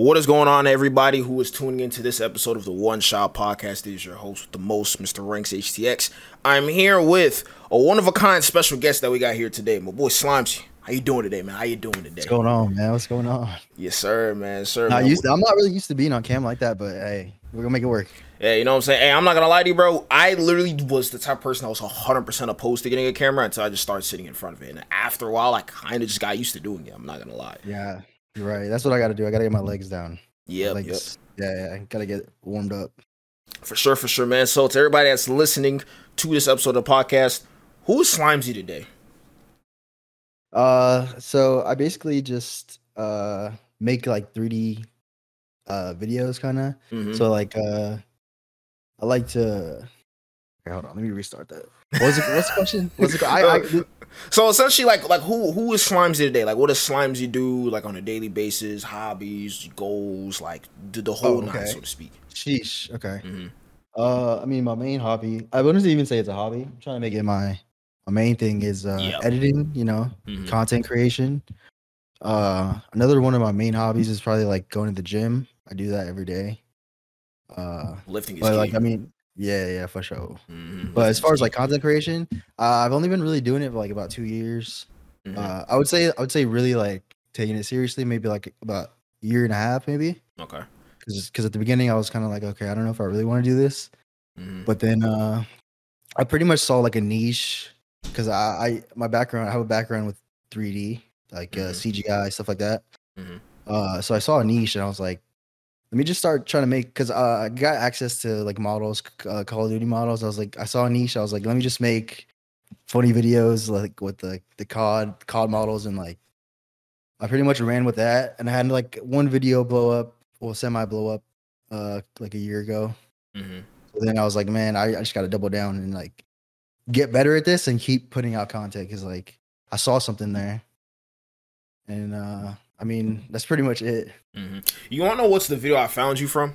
What is going on, everybody who is tuning into this episode of the One Shot Podcast? Is your host with the most, Mr. Ranks HTX. I'm here with a one of a kind special guest that we got here today, my boy Slimesy. How you doing today, man? How you doing today? What's going on, man? What's going on? Yes, sir, man, sir. Not man. used to, I'm not really used to being on cam like that, but hey, we're gonna make it work. Yeah, you know what I'm saying? Hey, I'm not gonna lie to you, bro. I literally was the type of person that was 100% opposed to getting a camera until I just started sitting in front of it. And after a while, I kind of just got used to doing it. I'm not gonna lie. Yeah, you're right. That's what I got to do. I got to get my legs down. Yep, like, yep. Yeah, yeah. I gotta get warmed up. For sure, for sure, man. So to everybody that's listening to this episode of the podcast, slimes you today? Uh, so I basically just uh make like 3D uh videos, kind of. Mhm. So like uh, I like to. Okay, hold on, let me restart that. What was it? What's the question? What's the? I, I So essentially, like, like who who is Slimesy today? Like, what does Slimesy do, like on a daily basis? Hobbies, goals, like the, the whole Oh, nine, okay. so to speak. sheesh. Okay. Mhm. Uh, I mean, my main hobby. I wouldn't even say it's a hobby. I'm trying to make it my my main thing is uh Yeah. editing. You know, Mhm. content creation. Uh, another one of my main hobbies is probably like going to the gym. I do that every day. Uh, Lifting is but key. like I mean, yeah, yeah, for sure. Mhm. But as far as like content creation, uh, I've only been really doing it for like about two years. Mhm. Uh, I would say I would say really like taking it seriously, maybe like about a year and a half, maybe. okay. Because at the beginning I was kind of like, okay, I don't know if I really want to do this. Mhm. but then uh i pretty much saw like a niche because I, I my background i have a background with 3d like uh, Mhm. cgi stuff like that Mhm. uh so i saw a niche and i was like let me just start trying to make because uh, i got access to like models uh, call of duty models. I was like i saw a niche. I was like let me just make funny videos like with the the cod cod models and like i pretty much ran with that. And i had like one video blow up well semi blow up uh like a year ago. Mhm. so then I was like, man, I, I just got to double down and like get better at this and keep putting out content because like I saw something there, and uh I mean that's pretty much it. Mhm. You want to know what's the video I found you from?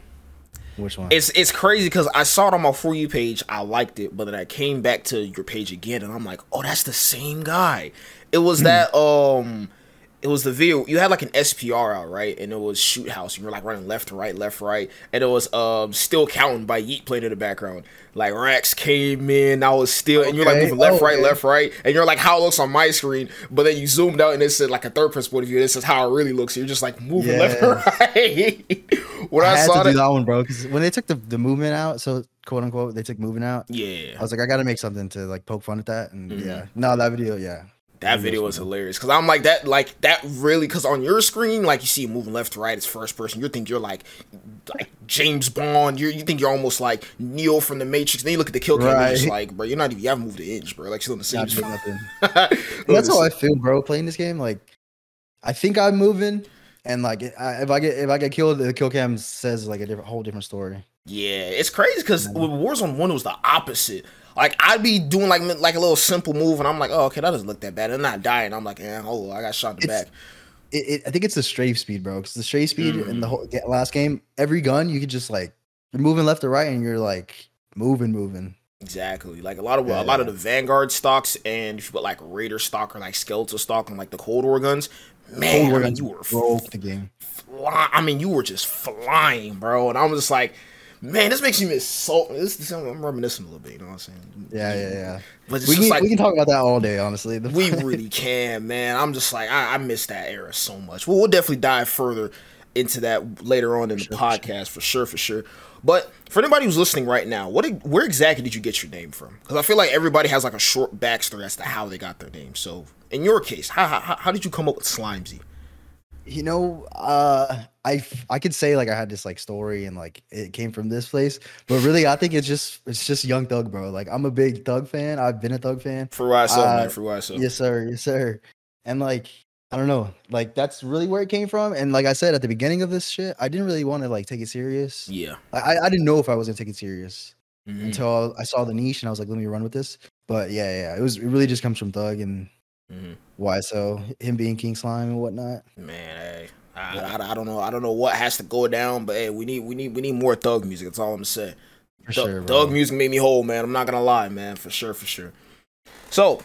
Which one? It's it's crazy because I saw it on my for you page. I liked it, but then I came back to your page again, and I'm like, oh, that's the same guy. It was that um, it was the video. You had like an SPR out, right? And it was shoot house. You were like running left to right, left right, and it was um still counting by Yeet playing in the background. Like Rex came in, I was still, and you're like moving left, Oh, right, okay. left, right, and you're like how it looks on my screen, but then you zoomed out and it said like a third person point of view. This is how it really looks. You're just like moving left right. when I, I had saw to do that, that one, bro, because when they took the, the movement out, so quote unquote, they took movement out. yeah, I was like, I got to make something to like poke fun at that, and Mhm. yeah, no, that video, yeah, That video was hilarious because I'm like that, like that really. Because on your screen, like you see it moving left to right, it's first person. You think you're like, like James Bond. You you think you're almost like Neo from the Matrix. Then you look at the kill cam, you're just like, bro, you're not even. You haven't moved an inch, bro. Like still in the same Not doing spot. nothing. That's how I feel, bro. Playing this game, like I think I'm moving, and like I, if I get if I get killed, the kill cam says like a different whole different story. Yeah, it's crazy because with Warzone One it was the opposite. Like I'd be doing like like a little simple move, and I'm like, oh okay, that doesn't look that bad, and die, and I'm like, eh, oh, I got shot in the It's- back. it, it, I think it's the strafe speed, bro. Because the strafe speed in Mm. the whole last game, every gun you could just like you're moving left or right, and you're like moving, moving. Exactly. Like a lot of Yeah, a lot of the Vanguard stocks and if you put like Raider stock or like Skeletal stock on like the Cold War guns, man, Cold War I mean, guns you were broke the game. fly- I mean, you were just flying, bro. And I'm just like, man, this makes me miss so. This, this I'm reminiscing a little bit. You know what I'm saying? Yeah, yeah, yeah. But We can like we can talk about that all day, honestly. The- we really can, man. I'm just like, I, I miss that era so much. Well, we'll definitely dive further into that later on in the sure, for podcast for sure, for sure. But for anybody who's listening right now, what where exactly did you get your name from? Because I feel like everybody has like a short backstory as to how they got their name. So in your case, how how, how did you come up with Slimesy? you know, uh, I I could say like I had this like story and like it came from this place, but really I think it's just it's just Young Thug, bro. Like I'm a big Thug fan. I've been a Thug fan. For so, Uh, man. For so. Yes, sir. Yes, sir. And like, I don't know, like that's really where it came from. And like I said at the beginning of this shit, I didn't really want to like take it serious. Yeah. I I- didn't know if I was gonna take it serious Mhm. until I saw the niche and I was like, let me run with this. But yeah, yeah, it was it really just comes from Thug and Mhm. why so him being King Slime and whatnot. Man, hey, I, I, I don't know. I don't know what has to go down, but hey, we need we need we need more thug music. That's all I'm saying. For Thug, sure, thug music made me whole, man. I'm not gonna lie, man. For sure, for sure. So,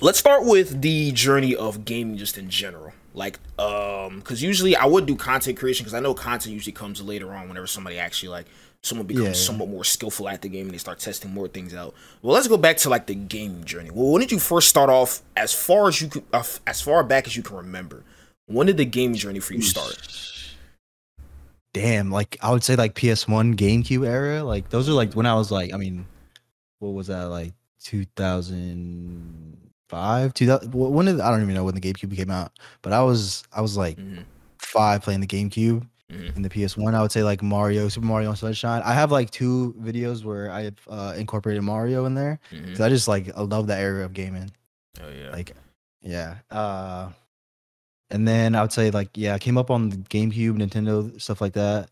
let's start with the journey of gaming, just in general. Like, um, because usually I would do content creation because I know content usually comes later on whenever somebody actually like someone becomes Yeah, yeah. somewhat more skillful at the game and they start testing more things out. Well, let's go back to like the gaming journey. Well, when did you first start off? As far as you could, uh, as far back as you can remember, when did the gaming journey for you start? Damn, like I would say like PS1 GameCube era. Like those are like when I was like, I mean, what was that like 2005, 2000 when did I don't even know when the GameCube came out, but I was I was like Mhm. 5 playing the GameCube Mhm. and the PS1. I would say like Mario, Super Mario Sunshine. I have like two videos where I have uh, incorporated Mario in there Mhm. cuz I just like I love that era of gaming. Oh yeah. Like yeah. Uh and then I would say like yeah, I came up on the GameCube, Nintendo, stuff like that.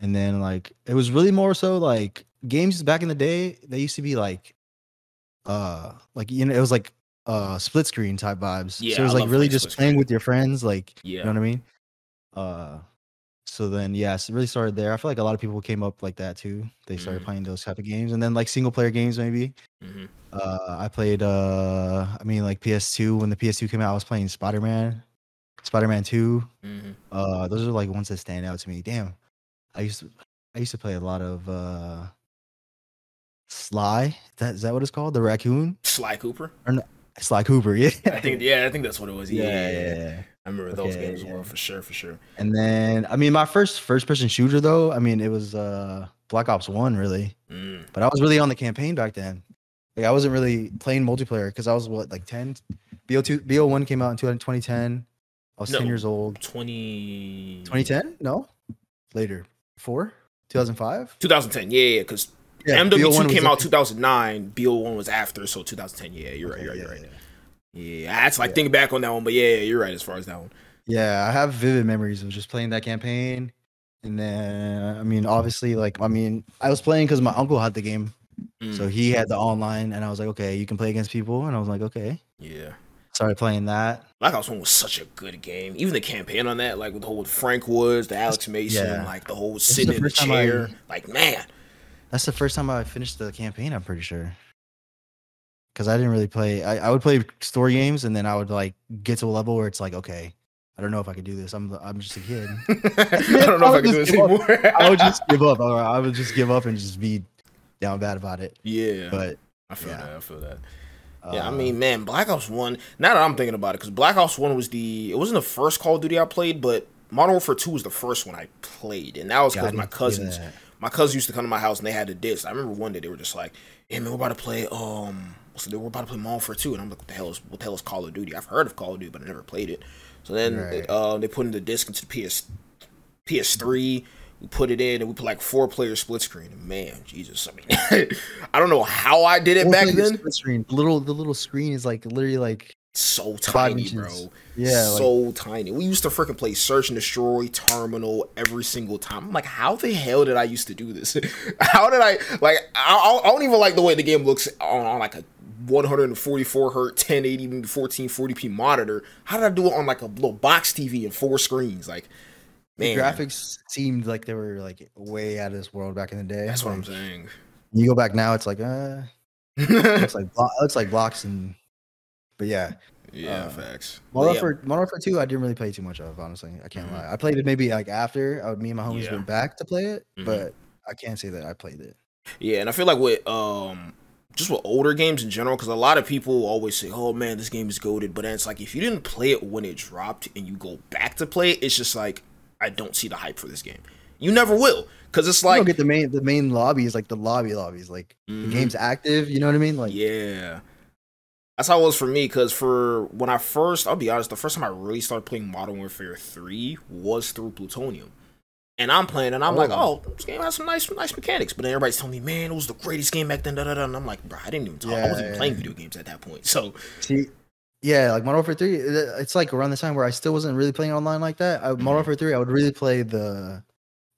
And then like it was really more so like games back in the day, they used to be like uh like you know, it was like uh split screen type vibes. Yeah, so it was like really just playing with your friends, like yeah. you know what I mean? Uh so then yes, it really started there. I feel like a lot of people came up like that too. They started Mhm. playing those type of games. And then like single player games maybe. Mhm. Uh, I played. Uh, I mean, like PS2. When the PS2 came out, I was playing Spider Man, Spider Man Two. Mhm. Uh, those are like ones that stand out to me. Damn, I used to. I used to play a lot of uh, Sly. That is that what it's called? The raccoon. Sly Cooper. Sly Cooper. Yeah. I think. Yeah, I think that's what it was. Yeah, yeah, yeah. yeah. I remember those games as well for sure, for sure. And then, I mean, my first first person shooter though. I mean, it was uh Black Ops One, really. Mm. But I was really on the campaign back then. Like I wasn't really playing multiplayer because I was what like ten. BO2 BO1 came out in 2010. I was No. 10 years old. 20... 2010? No, later. Four? 2005? 2010. Yeah, yeah, because Yeah, MW2 BO1 came like- out 2009. BO1 was after, so 2010. Yeah, you're right. You're right. You're right. Yeah, I had to like think back on that one, but yeah, yeah, you're right as far as that one. Yeah, I have vivid memories of just playing that campaign. And then, I mean, obviously, like, I mean, I was playing because my uncle had the game. Mm, So he had the online, and I was like, okay, you can play against people. And I was like, okay. yeah. Started playing that. Black Ops 1 was such a good game. Even the campaign on that, like with the whole Frank Woods, the Alex Mason, Yeah. like the whole sitting the in the time I- chair. Like, man. That's the first time I finished the campaign, I'm pretty sure. Because I didn't really play. I, I would play story games, and then I would like get to a level where it's like, okay, I don't know if I can do this. I'm I'm just a kid. I don't know if I can do this just give up. anymore. I would just give up, I would just give up and just be down bad about it. yeah. But I feel yeah. that. I feel that. Yeah, I uh, mean, man, Black Ops One. Now that I'm thinking about it, because Black Ops One was the it wasn't the first Call of Duty I played, but Modern Warfare Two was the first one I played, and that was because my cousins, my cousins used to come to my house and they had the disc. I remember one day they were just like, "Hey man, we're about to play um, what's the, we're about to play Modern Warfare Two, and I'm like, "What the hell is what the hell is Call of Duty?" I've heard of Call of Duty, but I never played it. So then Right. uh, they put in the disc into the PS PS3. We put it in and we put like four player split screen. And man, Jesus, I mean, I don't know how I did it Well, back like then. split Screen. The little the little screen is like literally like so tiny, bro. Yeah, like- so tiny. We used to freaking play Search and Destroy Terminal every single time. I'm like, how the hell did I used to do this? how did I like? I, I don't even like the way the game looks on, on like a 144 hertz 1080 1440p monitor. How did I do it on like a little box TV and four screens? Like, the graphics seemed like they were like way out of this world back in the day. That's what I'm saying. You go back now, it's like uh, it looks like blo- looks like blocks and. But yeah, yeah, Uh, facts. But Modern yeah, Warfare, Modern Warfare 2, I didn't really play too much of, honestly. I can't lie. I played it maybe like after I me and my homies Yeah. went back to play it, Mhm. but I can't say that I played it. Yeah, and I feel like with um just with older games in general, because a lot of people always say, "Oh man, this game is goaded," but then it's like if you didn't play it when it dropped and you go back to play it, it's just like I don't see the hype for this game. You never will, because it's Like, you don't get the main the main lobbies, like the lobby lobbies, like Mhm. the game's active. You know what I mean? Like yeah. That's how it was for me, because for when I first, I'll be honest, the first time I really started playing Modern Warfare 3 was through Plutonium. And I'm playing, and I'm like, Oh. oh, this game has some nice, nice mechanics. But then everybody's telling me, man, it was the greatest game back then. Da, da, da. And I'm like, bro, I didn't even talk. I wasn't even yeah. playing video games at that point. So, see, yeah, like Modern Warfare 3, it's like around the time where I still wasn't really playing online like that. I. Modern Warfare 3, I would really play the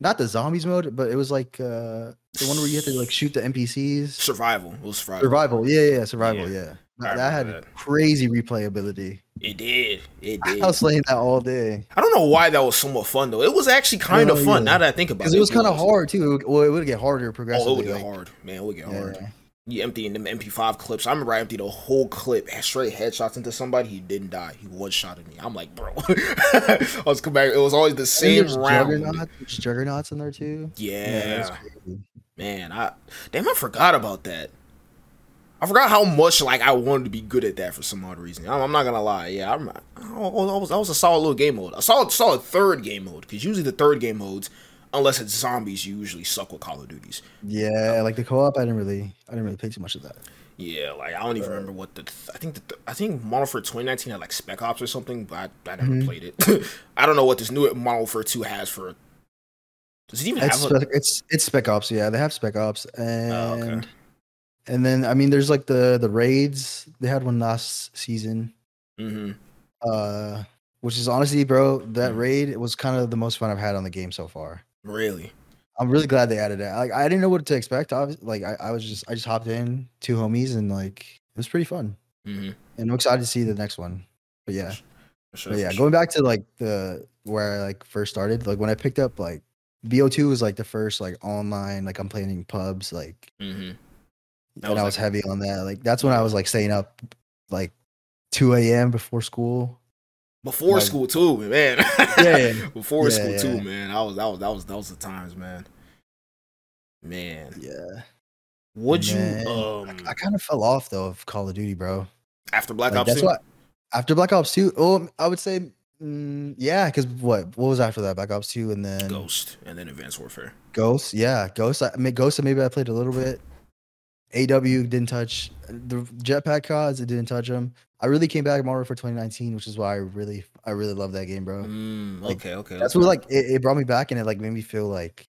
not the zombies mode, but it was like uh the one where you have to like shoot the NPCs. survival. It was survival. Survival, yeah, yeah, survival, Yeah. yeah. That, had that. crazy replayability. It did. It did. I was playing that all day. I don't know why that was somewhat fun though. It was actually kind of fun now that I think about it. Because it was kind of hard too. It would, well, it would get harder progressively. Oh, it would get like- hard, man. It would get yeah. hard. You emptying them MP5 clips. I remember I emptied a whole clip, straight headshots into somebody. He didn't die. He one shot at me. I'm like, bro. I was coming back. It was always the same round. Juggernauts, there's juggernauts in there too. Yeah, yeah man. I damn, I forgot about that. I forgot how much like I wanted to be good at that for some odd reason. I'm, I'm not gonna lie. Yeah, I'm. I was, that was a solid little game mode. I saw. Saw a solid, solid third game mode because usually the third game modes unless it's zombies, you usually suck with Call of Duties. Yeah, like the co-op, I didn't really, I didn't really play too much of that. Yeah, like I don't even remember what the. I think the, I think Modern Warfare 2019 had like Spec Ops or something, but I, I never mm-hmm. played it. I don't know what this new Modern Warfare 2 has for. Does it even it's have? Spec, a, it's it's Spec Ops. Yeah, they have Spec Ops, and oh, okay. and then I mean, there's like the the raids. They had one last season. Mm-hmm. Uh, which is honestly, bro, that mm-hmm. raid it was kind of the most fun I've had on the game so far. Really? I'm really glad they added it. Like I didn't know what to expect. Obviously, like I, I was just I just hopped in two homies and like it was pretty fun. Mm-hmm. And I'm excited to see the next one. But yeah, sure, but yeah. Sure. Going back to like the where I like first started, like when I picked up like BO2 was like the first like online like I'm playing in pubs like, mm-hmm. and I was like, heavy on that. Like that's when I was like staying up like 2 a.m. before school before like, school too, man. Yeah, before yeah, school yeah. too, man. I was that was that was that was the times, man. Man. Yeah. Would man. you? Um, I, I kind of fell off though of Call of Duty, bro. After Black like, Ops. That's 2? what. After Black Ops Two, oh, I would say, mm, yeah, because what? What was after that? Black Ops Two, and then Ghost, and then Advanced Warfare. Ghost, yeah, Ghost. I, I mean, Ghost. Maybe I played a little bit. AW didn't touch the jetpack cards. It didn't touch them. I really came back Modern Warfare 2019, which is why I really, I really love that game, bro. Mm, like, okay, okay. That's what like it, it, brought me back, and it like made me feel like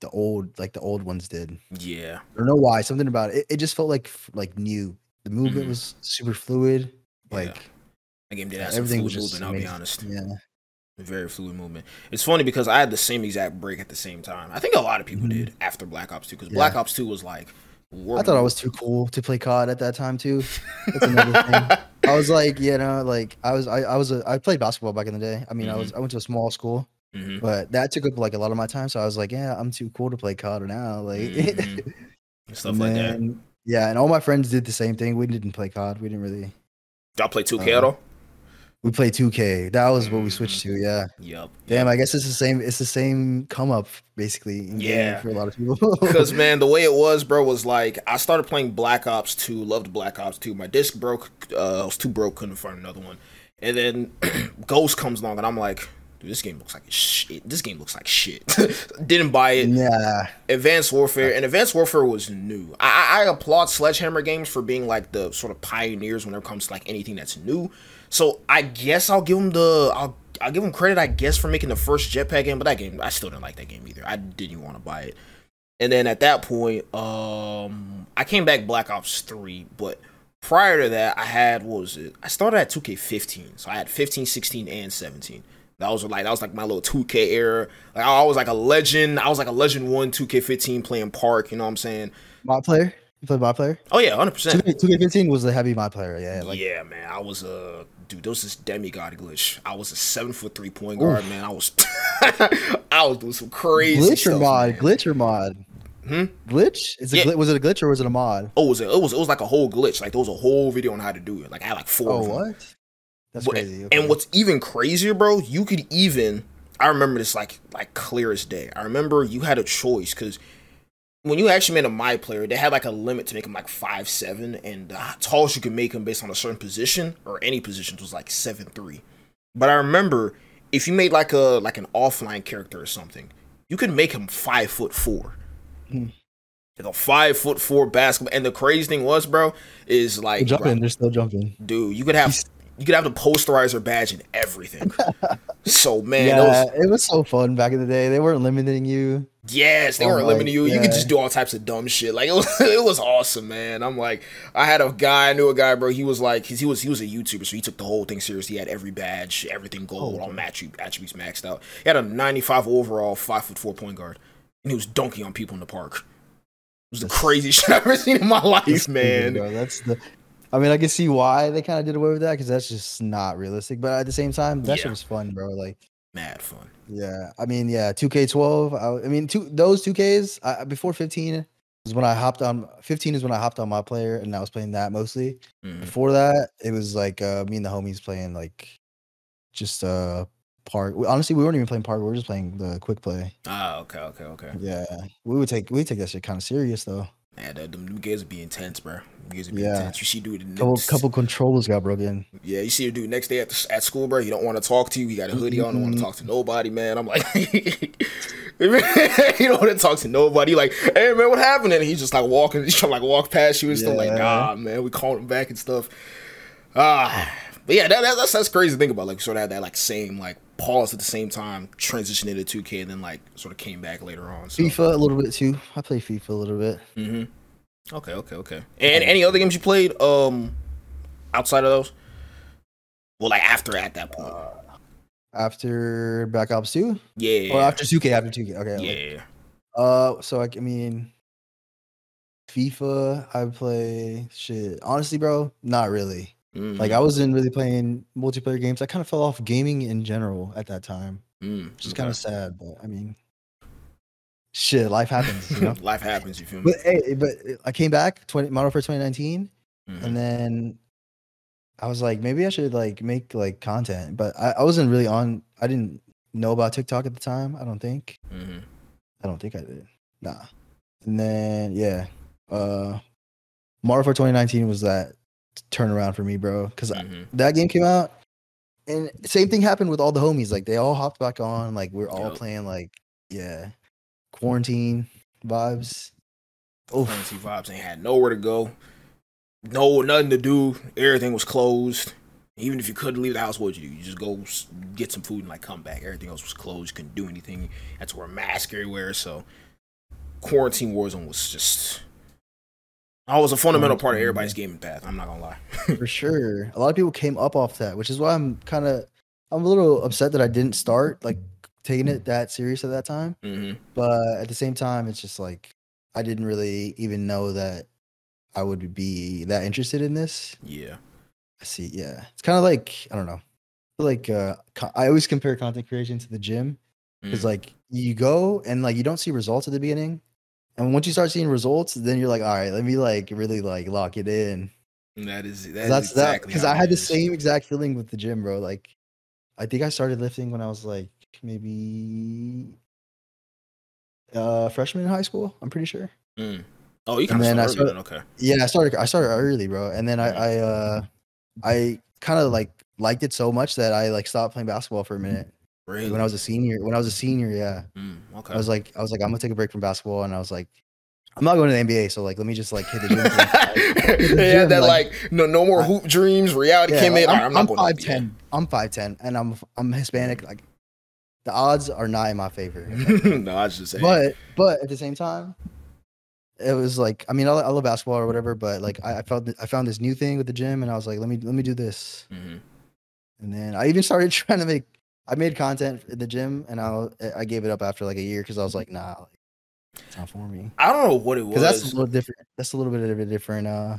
the old, like the old ones did. Yeah. I don't know why. Something about it. It, it just felt like like new. The movement mm-hmm. was super fluid. Like yeah. that game did have everything was movement. I'll be honest. Yeah. Very fluid movement. It's funny because I had the same exact break at the same time. I think a lot of people mm-hmm. did after Black Ops 2 because yeah. Black Ops 2 was like I thought I was too cool to play COD at that time too. That's another thing. I was like, you know, like I was, I, I was, a, I played basketball back in the day. I mean, mm-hmm. I was, mm-hmm. I went to a small school, mm-hmm. but that took up like a lot of my time. So I was like, yeah, I'm too cool to play COD now, like mm-hmm. stuff like that. Yeah, and all my friends did the same thing. We didn't play COD. We didn't really. Y'all play 2K uh, at all? We play 2K. That was what we switched to. Mm. Yeah. Yep. Damn. I guess it's the same. It's the same come up basically. yeah. For a lot of people. Because man, the way it was, bro, was like I started playing Black Ops 2. Loved Black Ops 2. My disc broke. Uh, I was too broke. Couldn't find another one. And then Ghost comes along, and I'm like, dude, this game looks like shit. This game looks like shit. Didn't buy it. Yeah. Advanced Warfare and Advanced Warfare was new. I, I applaud Sledgehammer games for being like the sort of pioneers when it comes to like anything that's new. So I guess I'll give him the I'll I'll give him credit I guess for making the first jetpack game, but that game I still didn't like that game either. I didn't want to buy it. And then at that point, um, I came back Black Ops Three, but prior to that, I had what was it? I started at 2K15, so I had 15, 16, and 17. That was like that was like my little 2K era. Like I was like a legend. I was like a legend one 2K15 playing Park. You know what I'm saying? My player. You played mod player? Oh yeah, hundred percent. 2K15 was the heavy mod player. Yeah. Like, yeah, man. I was a dude, there was this demigod glitch. I was a seven foot three point guard, Oof. man. I was I was doing some crazy glitch stuff, or mod, man. glitch or mod. Hmm? Glitch? Is it yeah. was it a glitch or was it a mod? Oh, it was it? It was it was like a whole glitch. Like there was a whole video on how to do it. Like I had like four. Oh, what? That's but, crazy. Okay. And what's even crazier, bro? You could even. I remember this like like clear as day. I remember you had a choice because when you actually made a my player, they had like a limit to make him like five seven, and the tallest you could make him based on a certain position or any positions was like seven three. But I remember if you made like a like an offline character or something, you could make him five foot four. Hmm. Like a five foot four basketball. And the crazy thing was, bro, is like jumping. Bro, they're still jumping. Dude, you could have you could have the posterizer badge and everything. so man, yeah, was, it was so fun back in the day. They weren't limiting you. Yes, they oh, weren't limiting you. Yeah. You could just do all types of dumb shit. Like it was, it was awesome, man. I'm like, I had a guy, I knew a guy, bro. He was like, he was he was a YouTuber, so he took the whole thing serious. He had every badge, everything gold, oh, all match attributes maxed out. He had a 95 overall, five foot four point guard, and he was dunking on people in the park. It was the craziest shit I've ever seen in my life, man. Crazy, that's the I mean, I can see why they kind of did away with that because that's just not realistic. But at the same time, that yeah. shit was fun, bro. Like mad fun. Yeah, I mean, yeah, two K twelve. I, mean, two those two Ks before fifteen. was when I hopped on. 15 is when I hopped on my player, and I was playing that mostly. Mhm. Before that, it was like uh, me and the homies playing like just uh park. Honestly, we weren't even playing park. We were just playing the quick play. Ah, okay, okay, okay. Yeah, we would take we would take that shit kind of serious though. Man, them, them games would be intense, bro. Them games would be Yeah. intense. You see, dude, the Couple next, couple controllers got broken. yeah, you see dude next day at the, at school, bro. He don't want to talk to you. He got a hoodie on. Don't want to talk to nobody, man. I'm like, he don't want to talk to nobody. Like, hey, man, what happened? And he's just like walking, he's trying to like walk past you and stuff. Like, Yeah. nah, man, we called him back and stuff. Ah, but yeah, that, that, that's that's crazy to think about. Like, sort of had that like same like pause at the same time, transitioned into 2K, and then like sort of came back later on. So. FIFA a little bit too. I play FIFA a little bit. hmm Okay, okay, okay. And any other games you played um outside of those? Well, like after at that point. After Black Ops 2? yeah. Or after 2K, after 2K. Okay. okay. yeah. Uh, so like, I mean, FIFA, I play shit. Honestly, bro, not really. Mhm. Like, I wasn't really playing multiplayer games. I kind of fell off gaming in general at that time, Mm, which is okay. kind of sad. But I mean, shit, life happens, you know. life happens. You feel me? but hey, but I came back 20 Modern Warfare 2019, Mhm. and then I was like, maybe I should like make like content. But I, I wasn't really on. I didn't know about TikTok at the time. I don't think. Mhm. I don't think I did. Nah. And then yeah, uh Modern Warfare 2019 was that turnaround for me, bro. Because Mhm. that game came out, and same thing happened with all the homies. Like they all hopped back on. Like we're all Yup. playing like yeah, quarantine vibes. Oof. quarantine vibes ain't had nowhere to go. No, nothing to do. Everything was closed. Even if you couldn't leave the house, what'd you do? You just go get some food and like come back. Everything else was closed. You couldn't do anything. You had to wear a mask everywhere. So quarantine Warzone was just. I was a fundamental part of everybody's gaming path. I'm not gonna lie. for sure. A lot of people came up off that, which is why I'm kind of I'm a little upset that I didn't start like taking it that serious at that time. hmm but at the same time it's just like i didn't really even know that i would be that interested in this Yeah. i see yeah it's kind of like i don't know like uh i always compare content creation to the gym because Mhm. like you go and like you don't see results at the beginning and once you start seeing results then you're like all right let me like really like lock it in That is that that's is that because i had the same exact feeling with the gym bro like i think i started lifting when i was like maybe uh freshman in high school i'm pretty sure Mm. Oh, you kind I of started started- okay. Yeah, I started I started early, bro. And then I I uh I kind of like liked it so much that I like stopped playing basketball for a minute. Really? When I was a senior, when I was a senior, yeah. Mm, okay. I was like I was like I'm to take a break from basketball and I was like I'm not going to the NBA, so like let me just like hit the gym. for, like, yeah, that like- like, no no more I- hoop dreams. Reality yeah, came like, in. I'm, I'm, I'm not going to 5'10. I'm 5'10 and I'm I'm Hispanic like the odds are not in my favor. no, I was just saying. but but at the same time it was like i mean i, I love basketball or whatever but like I, I found i found this new thing with the gym and i was like let me let me do this Mhm. and then i even started trying to make i made content in the gym and i i gave it up after like a year because i was like nah like, it's not for me I don't know what it was. that's a little different that's a little bit of a different uh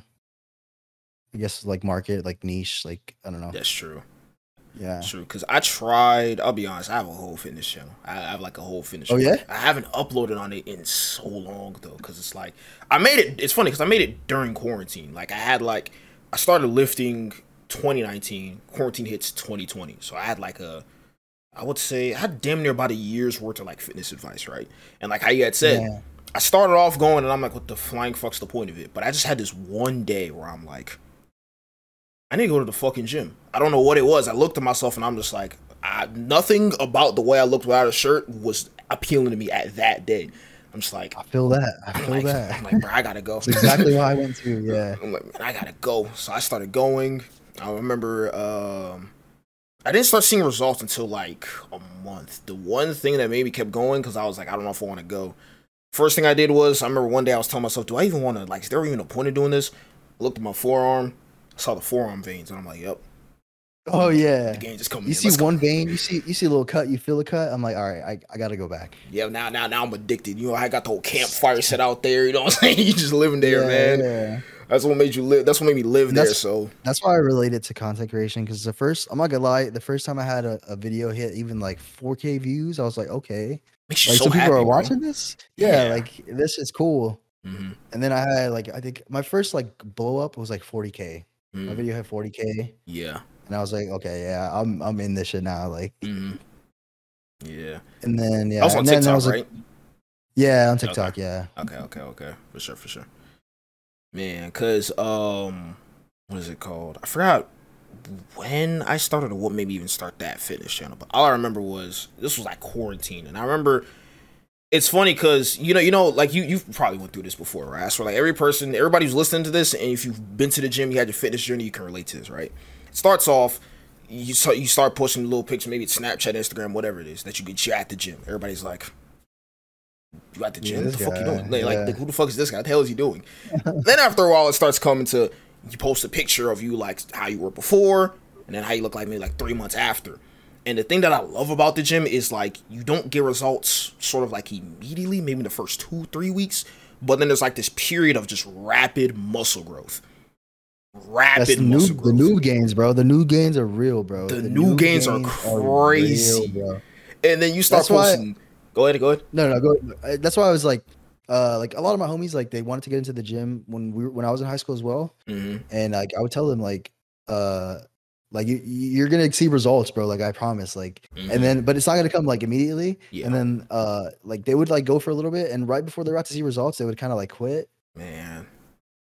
i guess like market like niche like i don't know That's true. yeah True, because I tried. I'll be honest. I have a whole fitness channel. I have like a whole fitness. Oh, channel. yeah? I haven't uploaded on it in so long though, because it's like I made it. It's funny because I made it during quarantine. Like I had like I started lifting 2019. Quarantine hits 2020, so I had like a. I would say I had damn near about a year's worth of like fitness advice, right? And like how you had said, Yeah. I started off going and I'm like, what the flying fuck's the point of it? But I just had this one day where I'm like, I need to go to the fucking gym. I don't know what it was. I looked at myself and I'm just like, I, nothing about the way I looked without a shirt was appealing to me at that day. I'm just like, i feel that i feel like, that I'm like, bro, I gotta go. that's exactly why i went to yeah I'm like, man, I gotta go. So I started going. I remember um, I didn't start seeing results until like a month. The one thing that maybe kept going because I was like, I don't know if I want to go. First thing I did was I remember one day I was telling myself, do I even want to like? Is there even a point of doing this? I looked at my forearm, saw the forearm veins, and I'm like, yep, oh yeah the game just coming. You in. see Let's go. one vein, you see you see a little cut, you feel a cut. I'm like, all right, I, I gotta go back. Yeah, now now now I'm addicted. You know, I got the whole campfire set out there. You know what I'm saying? You just living there, Yeah, man. yeah. That's what made you live. That's what made me live And there. that's- So That's why I related to content creation because the first, I'm not gonna lie, the first time I had a, a video hit even like 4K views, I was like, okay, makes like so some people happy, are bro. watching this. Yeah, Yeah. like this is cool. hmm and then I had like I think my first like blow up was like 40k. My video had 40k, Yeah. and I was like, okay, yeah, I'm I'm in this shit now. Like, hmm Yeah. and then yeah, that was on and then I TikTok, was, like- right? yeah, on TikTok, yeah. Okay, okay, okay. For sure, for sure. Man, cause um what is it called? I forgot when I started or what made me even start that fitness channel. But all I remember was this was like quarantine. And I remember it's funny because you know, you know, like you you've probably went through this before, right? So like every person, everybody who's listening to this, and if you've been to the gym, you had your fitness journey, you can relate to this, right? It starts off you start you start posting little pictures, maybe it's Snapchat, Instagram, whatever it is that you get you at the gym. Everybody's like, "You at the Yeah, gym? what the fuck you doing? Like, like, yeah. like, who the fuck is this guy? What the hell is he doing?" then after a while, it starts coming to you post a picture of you like how you were before, and then how you look like maybe like three months after. And the thing that I love about the gym is like you don't get results sort of like immediately, maybe the first two three weeks, but then there's like this period of just rapid muscle growth. Rapid That's the new muscle growth. the new gains, bro. The new gains are real, bro. The new gains are crazy. bro. and then you start That's why- posting. Go ahead, go ahead. No, no, go. uh, That's why I was like, uh, like a lot of my homies, like they wanted to get into the gym when we were, when I was in high school as well, Mm-hmm. and like I would tell them like, uh, like you you're gonna see results, bro. Like I promise, like, and then but it's not gonna come like immediately, Mm-hmm. yeah, and then uh, like they would like go for a little bit, and right before they're about to see results, they would kind of like quit, man,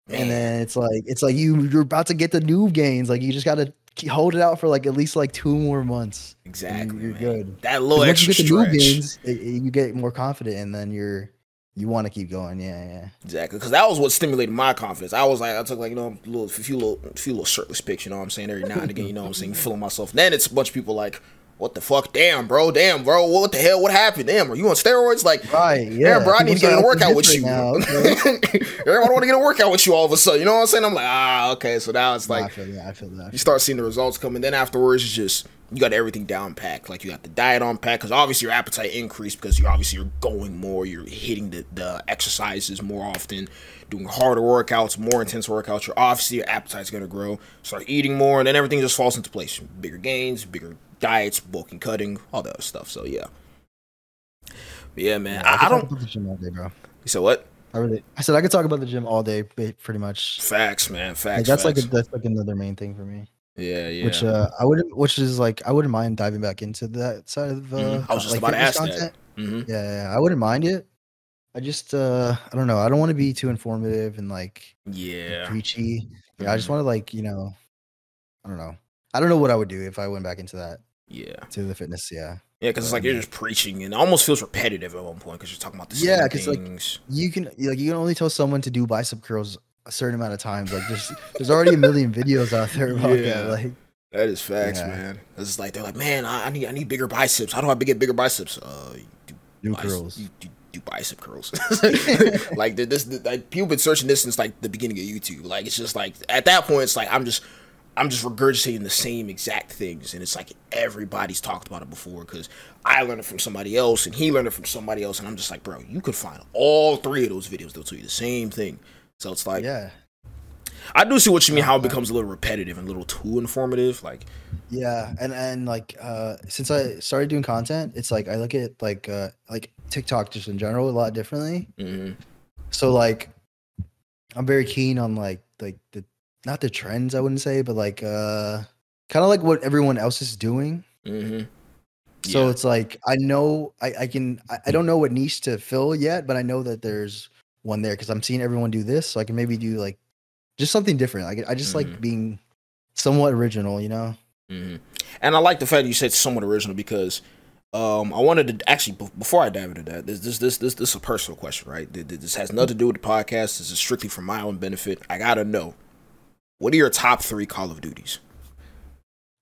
and then it's like it's like you you're about to get the new gains, like you just gotta hold it out for like at least like two more months. exactly, you're man. good. That little once you extra get the new gains, it, it- you get more confident, and then you're you want to keep going. Yeah, yeah. exactly, because that was what stimulated my confidence. I was like, I took like you know a little, a few little, a few little shirtless pics. You know what I'm saying? Every now and again, you know what I'm saying, feeling myself. Then it's a bunch of people like, what the fuck? Damn, bro. Damn, bro. What the hell? What happened? Damn, are you on steroids? Like, Right. Yeah, Yeah, bro, I need to get in a workout with you. Now. Okay. Everyone want to get a workout with you all of a sudden. You know what I'm saying? I'm like, ah, okay. So now it's No, I like feel that. I feel that. I you start seeing the results come, and then afterwards it's just you got everything down packed. Like you got the diet on pack because obviously your appetite increased because you obviously you're going more, you're hitting the, the exercises more often, doing harder workouts, more intense workouts. You're obviously your appetite's gonna grow. Start eating more, and then everything just falls into place. Bigger gains, bigger diets, bulking, cutting, all that stuff. So yeah, but yeah, man. Yeah, I, I could talk don't. about the gym all day, bro. You said what? I really. I said I could talk about the gym all day, pretty much. Facts, man. Facts. Like, that's like a, that's like another main thing for me. yeah, yeah. Which uh, I wouldn't. Which is like I wouldn't mind diving back into that side of. Uh, Mhm. I was just like, about to ask that. hmm Yeah, yeah, I wouldn't mind it. I just uh, I don't know. I don't want to be too informative and like Yeah. preachy. Yeah, I just Mhm. want to like you know, I don't know. I don't know what I would do if I went back into that Yeah. to the fitness. Yeah. Yeah, because it's like you're just preaching, and it almost feels repetitive at one point because you're talking about the same Yeah, like, things. you can like you can only tell someone to do bicep curls a certain amount of times. Like there's there's already a million videos out there about Yeah. that. Like that is facts, yeah. man. It's like they're like, man, I, I need I need bigger biceps. How do I get bigger biceps? Uh, you do do bice- curls. You, you do bicep curls. like this, the, like people been searching this since like the beginning of YouTube. Like it's just like at that point, it's like I'm just. I'm just regurgitating the same exact things, and it's like everybody's talked about it before because I learned it from somebody else, and he learned it from somebody else, and I'm just like, bro, you could find all three of those videos; they'll tell you the same thing. So it's like, yeah, I do see what you mean. How it becomes a little repetitive and a little too informative. Like, yeah, and and like uh since I started doing content, it's like I look at like uh like TikTok just in general a lot differently. mm-hmm, So like I'm very keen on like like the not the trends I wouldn't say, but like uh kind of like what everyone else is doing. mm-hmm, So Yeah. it's like I know I, I can I, I don't know what niche to fill yet, but I know that there's one there because I'm seeing everyone do this, so I can maybe do like just something different. Like I just Mhm. like being somewhat original, you know? hmm And I like the fact that you said somewhat original because um, I wanted to actually be- before I dive into that. This this this this, this is a personal question, right? Th- th- This has nothing to do with the podcast. This is strictly for my own benefit. I gotta know what are your top three Call of Duties?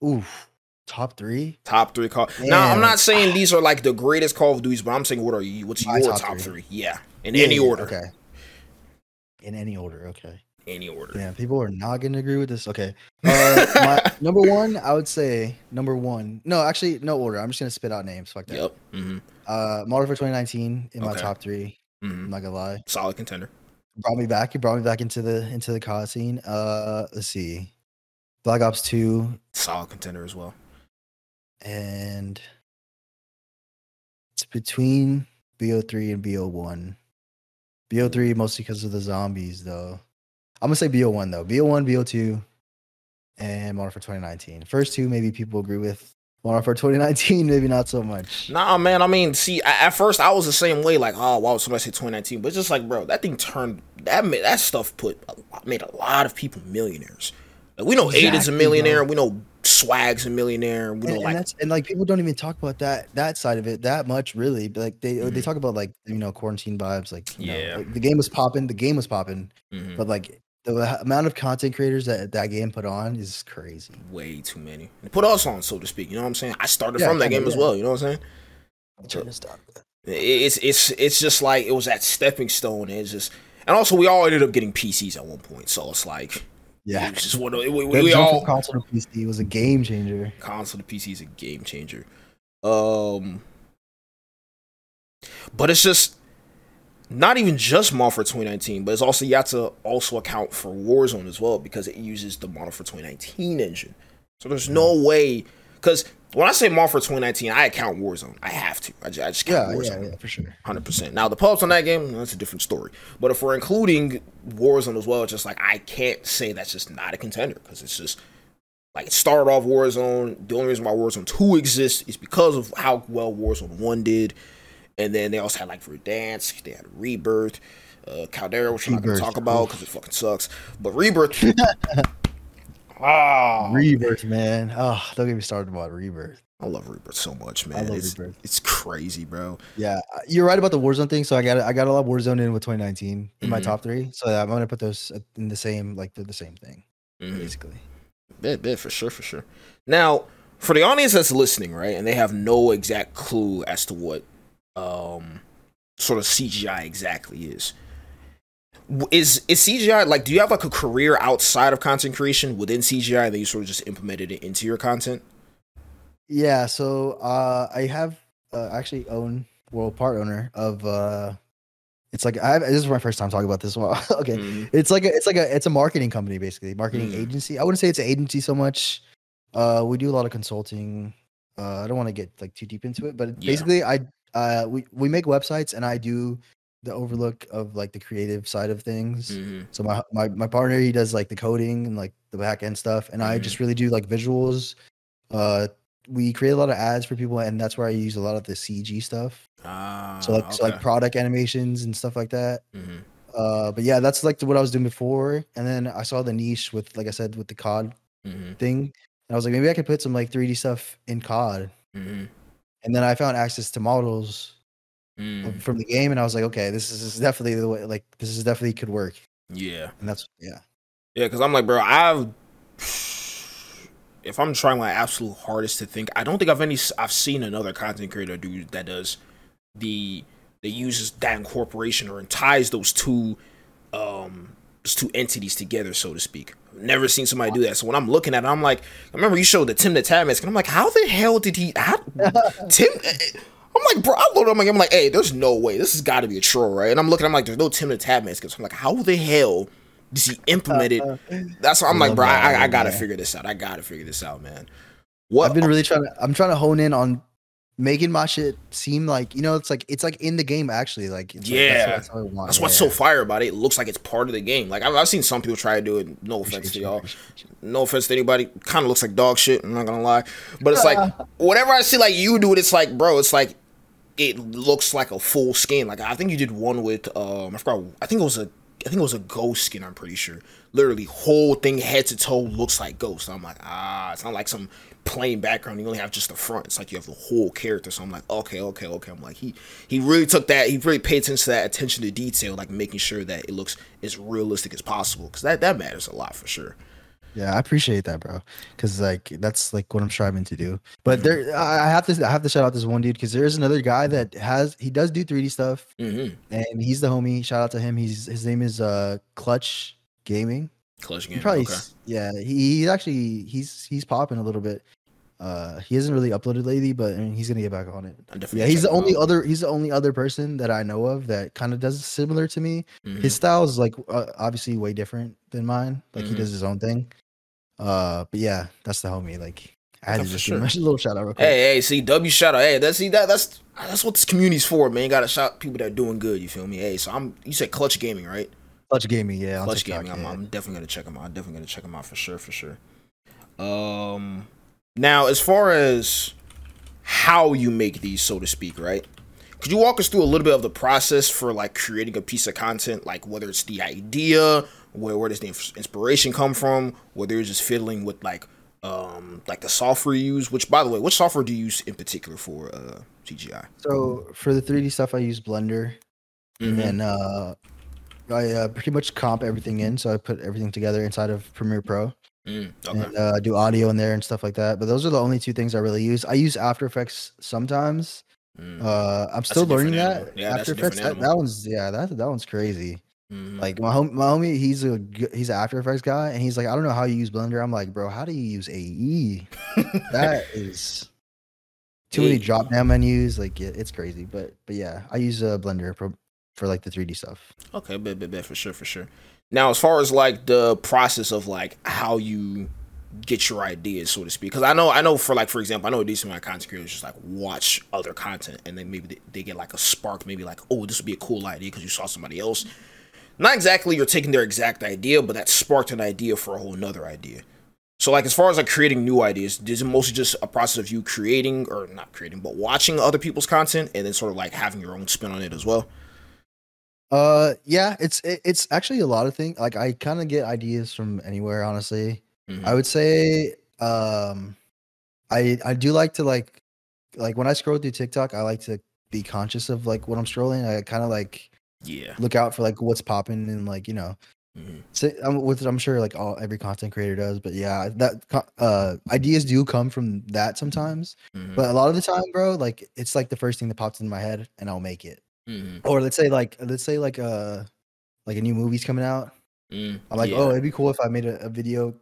Oof, top three. Top three Call. Now I'm not saying these are like the greatest Call of Duties, but I'm saying what are you? What's My your top top, three. three? Yeah, in Yeah, any yeah, order. Okay. In any order, okay. Any order. Yeah, people are not gonna agree with this. Okay. Uh, my number one, I would say number one. No, actually, no order. I'm just gonna spit out names. Fuck that. Yep. Mm-hmm. Uh, Modern Warfare 2019 in my top three. I'm Mm-hmm. not gonna lie. Solid contender. Brought me back. He brought me back into the into the COD scene. Uh, let's see, Black Ops 2 Solid contender as well. and it's between BO3 and BO1. BO3 mostly because of the zombies though. I'm gonna say BO1 though. BO1, BO2, and Modern Warfare 2019. First two maybe people agree with. Modern Warfare 2019 maybe not so much. Nah, man. I mean, see, at first I was the same way. Like, oh, why would somebody say 2019? But it's just like, bro, that thing turned that ma- that stuff put a lot- made a lot of people millionaires. Like, we know Aydan's a millionaire. bro. We know Swagg's a millionaire. We know and, like and that's and like people don't even talk about that that side of it that much really but like they they Mhm. talk about like you know quarantine vibes like you know, Yeah. like, the game was popping the game was popping mhm, but like the amount of content creators that that game put on is crazy way too many. Put us on, so to speak. You know what I'm saying? I started Yeah, from that game as well. You know what I'm saying? I'm trying to stop that. It's it's it's just like it was that stepping stone. It's just and also we all ended up getting PCs at one point, so it's like yeah it's just one of we, we, we all console to PC was a game changer console to PC is a game changer. Um, but it's just not even just Modern Warfare 2019, but it's also you have to also account for Warzone as well because it uses the Modern Warfare 2019 engine. So there's no mm-hmm. way because when I say Modern Warfare 2019, I account Warzone. I have to. I just, I just count yeah Warzone. yeah yeah for sure Hundred percent. Now the pubs on that game, that's a different story. But if we're including Warzone as well, it's just like I can't say that's just not a contender because it's just like it started off Warzone. The only reason why Warzone Two exists is because of how well Warzone One did, and then they also had like Verdansk, they had Rebirth, uh, Caldera, which I'm not gonna talk about because it fucking sucks. But Rebirth, ah, rebirth man oh don't get me started about rebirth I love Rebirth so much, I man. love It's Rebirth. it's crazy, bro. yeah you're right about the warzone thing so i got i got a lot of warzone in with 2019 in my Mhm. top three so i'm gonna put those uh, in the same like they're the same thing Mhm. basically Bit, bit for sure, for sure. Now, for the audience that's listening, right, and they have no exact clue as to what um sort of CGI exactly is. Is is CGI like? Do you have like a career outside of content creation within CGI that you sort of just implemented it into your content? Yeah, so uh, I have uh, actually own world part owner of uh, it's like I have, this is my first time talking about this one. okay, Mhm. it's like a, it's like a it's a marketing company basically, marketing Mm. agency. I wouldn't say it's an agency so much. Uh, we do a lot of consulting. Uh, I don't want to get like too deep into it, but Yeah. basically, I uh we we make websites and I do the overlook of like the creative side of things. Mhm. So my, my my partner he does like the coding and like the back end stuff, and I Mhm. just really do like visuals. Uh, we create a lot of ads for people, and that's where I use a lot of the CG stuff. Ah, So like so like product animations and stuff like that. Mhm. Uh, but yeah, that's like what I was doing before, and then I saw the niche with like I said with the COD Mhm. thing, and I was like maybe I could put some like 3D stuff in COD, Mhm. And then I found access to models Mm. from the game, and I was like okay, this is, this is definitely the way like this is definitely could work, Yeah. and that's yeah. Yeah, because I'm like, bro, I've if I'm trying my absolute hardest to think, I don't think I've any I've seen another content creator do that does the that uses that incorporation or ties those two um two entities together, so to speak. Never seen somebody do that. So when I'm looking at it, I'm like, I remember you showed the Tim the Tab mask, and I'm like, how the hell did he? How, Tim? Eh, eh, I'm like, bro, I up my game. I'm like, hey, there's no way. This has got to be a troll, right? And I'm looking, I'm like, there's no Tim the Tab mask. So I'm like, how the hell does he implement it? Uh-huh. That's why I'm like, bro. that, I, I gotta figure this out. I gotta figure this out, man. What? I've been really trying to. I'm trying to hone in on making my shit seem like you know. It's like it's like in the game actually. Like it's like, Yeah. that's, what- that's what that's yeah, what's so fire about it. It looks like it's part of the game. Like I've, I've seen some people try to do it. No offense to y'all. No offense to anybody. Kind of looks like dog shit. I'm not gonna lie, but it's like whatever I see like you do it, it's like, bro, it's like it looks like a full skin. Like I think you did one with um, I forgot. I think it was a. I think it was a ghost skin. I'm pretty sure. Literally, whole thing head to toe looks like ghost. I'm like, ah, it's not like some plain background. You only have just the front. It's like you have the whole character. So I'm like, okay, okay, okay. I'm like, he he really took that. He really paid attention to that attention to detail, like making sure that it looks as realistic as possible. Because that that matters a lot for sure. Yeah, I appreciate that, bro. Because like that's like what I'm striving to do. But there, I I have to I have to shout out this one dude because there is another guy that has he does do 3D stuff Mm-hmm. and he's the homie. Shout out to him. He's his name is uh Clutch Gaming. Clutch game. probably okay. yeah. He, he's actually he's he's popping a little bit. Uh, he hasn't really uploaded lately, but I mean, he's gonna get back on it. Yeah, he's the only out. other he's the only other person that I know of that kind of does similar to me. Mhm. His style is like uh, obviously way different than mine. Like Mhm. he does his own thing. Uh, but yeah, that's the homie. Like I had to just sure. give him a little shout out real quick. Hey, hey, see, W shout out. Hey, that's see that that's that's what this community's for, man. You gotta shout people that are doing good. You feel me? Hey, so I'm. You said Clutch Gaming, right? Clutch Gaming, yeah. Clutch TikTok, Gaming. I'm, yeah. I'm definitely gonna check them out. I'm definitely gonna check them out for sure, for sure. Um, now as far as how you make these, so to speak, right? Could you walk us through a little bit of the process for like creating a piece of content, like whether it's the idea, where where does the inspiration come from, whether you're just fiddling with like um like the software you use. Which, by the way, which software do you use in particular for uh CGI? So for the 3D stuff, I use Blender, Mhm. and uh, I uh, pretty much comp everything in. So I put everything together inside of Premiere Pro, Mm, okay. and uh, do audio in there and stuff like that. But those are the only two things I really use. I use After Effects sometimes. Mm, Uh, I'm still learning that. Yeah, After Effects, that, that one's yeah, that that one's crazy. mhm. Like my hom- my homie, he's a he's an After Effects guy, and he's like, I don't know how you use Blender. I'm like, bro, how do you use AE? That is too many drop down menus. Like it, it's crazy. But but yeah, I use uh, Blender for, like the 3D stuff. Okay, bet, bet, bet, for sure, for sure. Now, as far as like the process of like how you get your ideas, so to speak, because I know, I know for like, for example, I know a decent amount of content creators just like watch other content and then maybe they, they get like a spark, maybe like, oh, this would be a cool idea because you saw somebody else. Not exactly you're taking their exact idea, but that sparked an idea for a whole nother idea. So, like, as far as like creating new ideas, this is it mostly just a process of you creating or not creating, but watching other people's content and then sort of like having your own spin on it as well? Uh, yeah, it's it, it's actually a lot of things. Like I kind of get ideas from anywhere, honestly. Mhm. I would say, um, I I do like to like like when I scroll through TikTok, I like to be conscious of like what I'm scrolling. I kind of like Yeah. look out for like what's popping and like you know Mhm. so I'm with I'm sure like all every content creator does, but yeah, that uh ideas do come from that sometimes. Mhm. But a lot of the time, bro, like it's like the first thing that pops in my head, and I'll make it. Mhm. Or let's say like let's say like uh like a new movie's coming out. Mm, I'm like, yeah. oh, it'd be cool if I made a, a video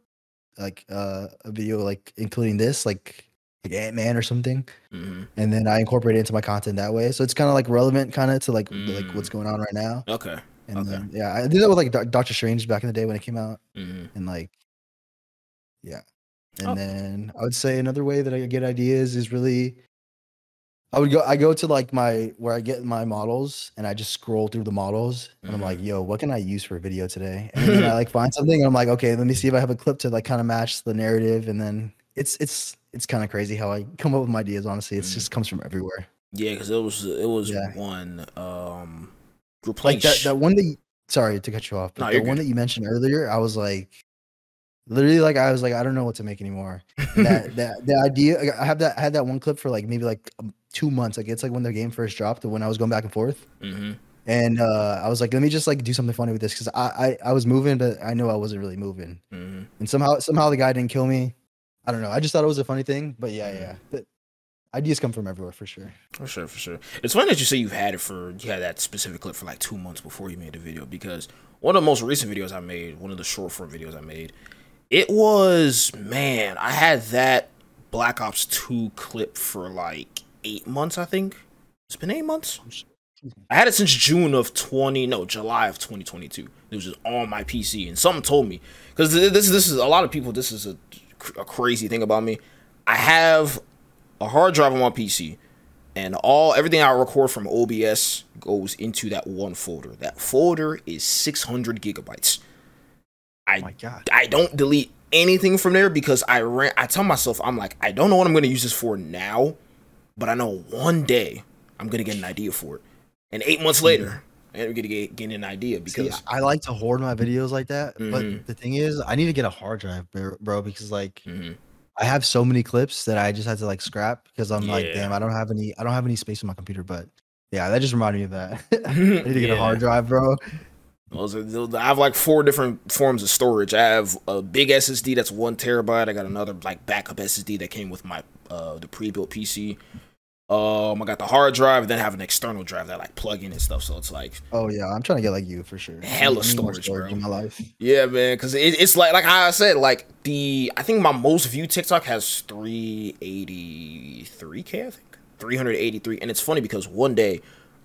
like uh a video like including this like like Ant Man or something, Mhm. and then I incorporate it into my content that way. So it's kind of like relevant, kind of to like like what's Mm. going on right now. Okay. And Okay. then, yeah, I did that with like Doctor Strange back in the day when it came out. hmm and like yeah and Oh. then i would say another way that i get ideas is really i would go i go to like my where i get my models and i just scroll through the models and i'm like yo what can i use for a video today and then i like find something and i'm like okay let me see if i have a clip to like kind of match the narrative and then it's it's it's kind of crazy how i come up with my ideas honestly it's Mhm. just comes from everywhere Yeah, because it was it was Yeah. one um playing like that, that one that you, sorry to cut you off but No, the one good. that you mentioned earlier i was like literally like i was like i don't know what to make anymore And that that the idea i have that I had that one clip for like maybe like two months like it's like when the game first dropped when i was going back and forth. Hmm and uh i was like let me just like do something funny with this because I, I i was moving but i know i wasn't really moving. Hmm and somehow somehow the guy didn't kill me. I don't know. I just thought it was a funny thing but yeah yeah. But ideas come from everywhere for sure. For sure, for sure. It's funny that you say you've had it for you had that specific clip for like two months before you made the video because one of the most recent videos I made, one of the short form videos I made, it was man, I had that Black Ops 2 clip for like eight months, I think. It's been eight months. I had it since June of 20, no, July of 2022. It was just on my PC, and something told me because this this is a lot of people. This is a, a crazy thing about me. I have a hard drive on my PC, and all everything I record from OBS goes into that one folder. That folder is 600 gigabytes. I Oh god I don't delete anything from there because I ran. I tell myself I'm like I don't know what I'm gonna use this for now, but I know one day I'm gonna get an idea for it, and eight months later I'm gonna get, get an idea See, because I like to hoard my videos like that, Mhm. but the thing is, I need to get a hard drive, bro, because like Mhm. I have so many clips that I just had to like scrap because I'm like, damn, I don't have any, I don't have any space on my computer. But yeah, that just reminded me of that. I need to get a hard drive, bro. Those are, those- I have like four different forms of storage. I have a big SSD that's one terabyte. I got another like backup SSD that came with my uh the pre-built PC. Um, I got the hard drive, then I have an external drive that I, like plug in and stuff. So it's like Oh yeah, I'm trying to get like you for sure. Hella need- I need more storage, bro. in my life. Yeah, man, because it, it's like like how I said, like the I think my most viewed TikTok has three eighty three k, I think three hundred eighty three, and it's funny because one day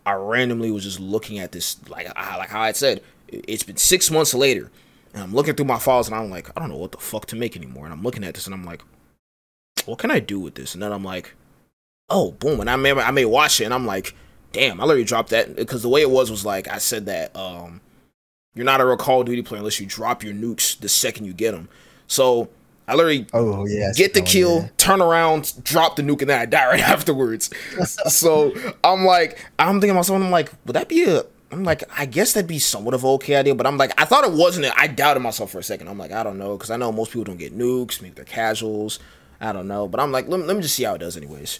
I randomly was just looking at this, like I, like how I said, it's been six months later, and I'm looking through my files, and I'm like, I don't know what the fuck to make anymore, and I'm looking at this, and I'm like, what can I do with this? And then I'm like, oh, boom. And I remember I may watch it and I'm like, damn, I literally dropped that because the way it was was like I said that um, you're not a real Call of Duty player unless you drop your nukes the second you get them. So I literally Oh yeah. get the Oh, kill, yeah. turn around, drop the nuke, and then I die right afterwards. so I'm like, I'm thinking myself, I'm like, would that be a? I'm like, I guess that'd be somewhat of an okay idea, but I'm like, I thought it wasn't. I doubted myself for a second. I'm like, I don't know, because I know most people don't get nukes. Maybe they're casuals. I don't know, but I'm like, let me, let me just see how it does, anyways.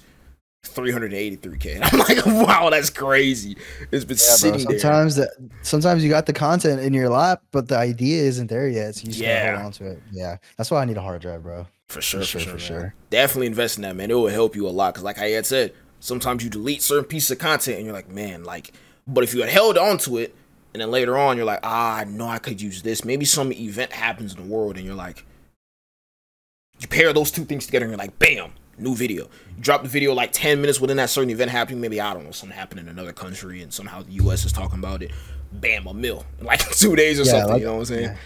383k. I'm like, wow, that's crazy. It's been Yeah, bro. sitting there. Sometimes that sometimes you got the content in your lap, but the idea isn't there yet. So you just Yeah. hold on to it. Yeah. That's why I need a hard drive, bro. For sure, for sure, sure, for for sure. sure. Definitely invest in that, man. It will help you a lot. Cause like I had said, sometimes you delete certain pieces of content and you're like, man, like, but if you had held on to it and then later on you're like, ah, I know I could use this. Maybe some event happens in the world and you're like, you pair those two things together and you're like, bam, new video. You drop the video like 10 minutes within that certain event happening. Maybe, I don't know, something happened in another country and somehow the US is talking about it. Bam, a mill in like two days or Yeah, something. like- you know what I'm saying? Yeah.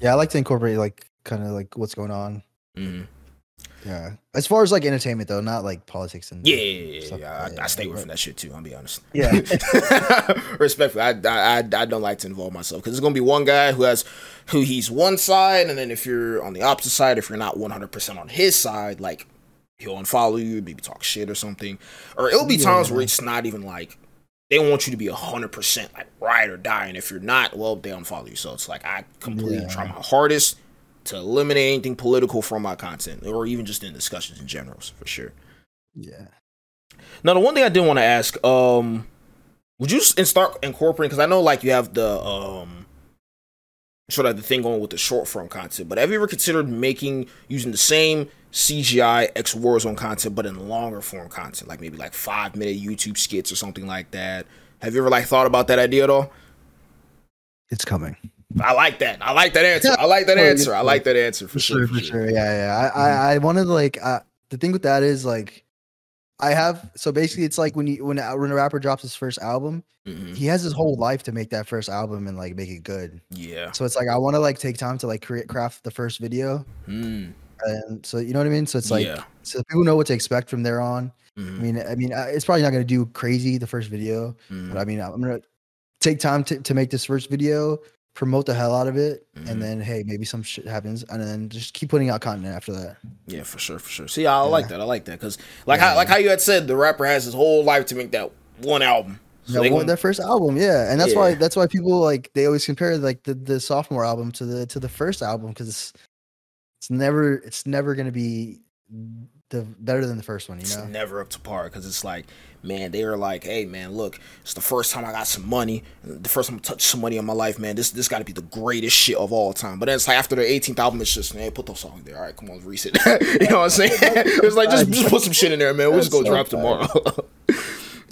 Yeah, I like to incorporate like kind of like what's going on. hmm Yeah. As far as like entertainment though, not like politics and Yeah, yeah, yeah, yeah, Stuff yeah. like I, I stay away from that shit too. I'll be honest. Yeah. Respectfully, I, I I don't like to involve myself because there's gonna be one guy who has who he's one side, and then if you're on the opposite side, if you're not 100 percent on his side, like he'll unfollow you, maybe talk shit or something, or it'll be times Yeah. where it's not even like they want you to be 100 percent like ride or die, and if you're not, well, they unfollow you. So it's like I completely Yeah. try my hardest to eliminate anything political from my content, or even just in discussions in general, for sure. yeah. Now, the one thing I did want to ask, um, would you and start incorporating? Because I know, like, you have the um, sort of the thing going with the short form content. But have you ever considered making using the same CGI X Warzone content, but in longer form content, like maybe like five minute YouTube skits or something like that? Have you ever like thought about that idea at all? It's coming. I like that. I like that answer. I like that Oh, answer. I like that answer for, For sure. sure, for sure. Yeah, yeah. I, I, I wanted like uh, the thing with that is like I have so basically it's like when you when a, when a rapper drops his first album, Mhm. he has his whole life to make that first album and like make it good. Yeah. So it's like I want to like take time to like create craft the first video, Mm. and so you know what I mean. So it's like yeah. so people know what to expect from there on. I Mhm. mean, I mean, uh, it's probably not gonna do crazy the first video, but I mean, I'm gonna take time to, to make this first video, promote the hell out of it, Mhm. and then hey, maybe some shit happens, and then just keep putting out content after that. Yeah, for sure, for sure. See, I like that. I like that because, like, how, like how you had said, the rapper has his whole life to make that one album. So Yeah, well, gon- their first album, yeah, and that's why that's why people like they always compare like the, the sophomore album to the to the first album because it's it's never it's never gonna be the better than the first one, you it's know. never up to par because it's like, man, they are like, hey, man, look, it's the first time I got some money, the first time I touched some money in my life, man. This this got to be the greatest shit of all time. But then it's like after their 18th album, it's just, man, put those songs in there. All right, come on, reset. you know what I'm saying? it's like just, just put some shit in there, man. We'll just go so drop tomorrow.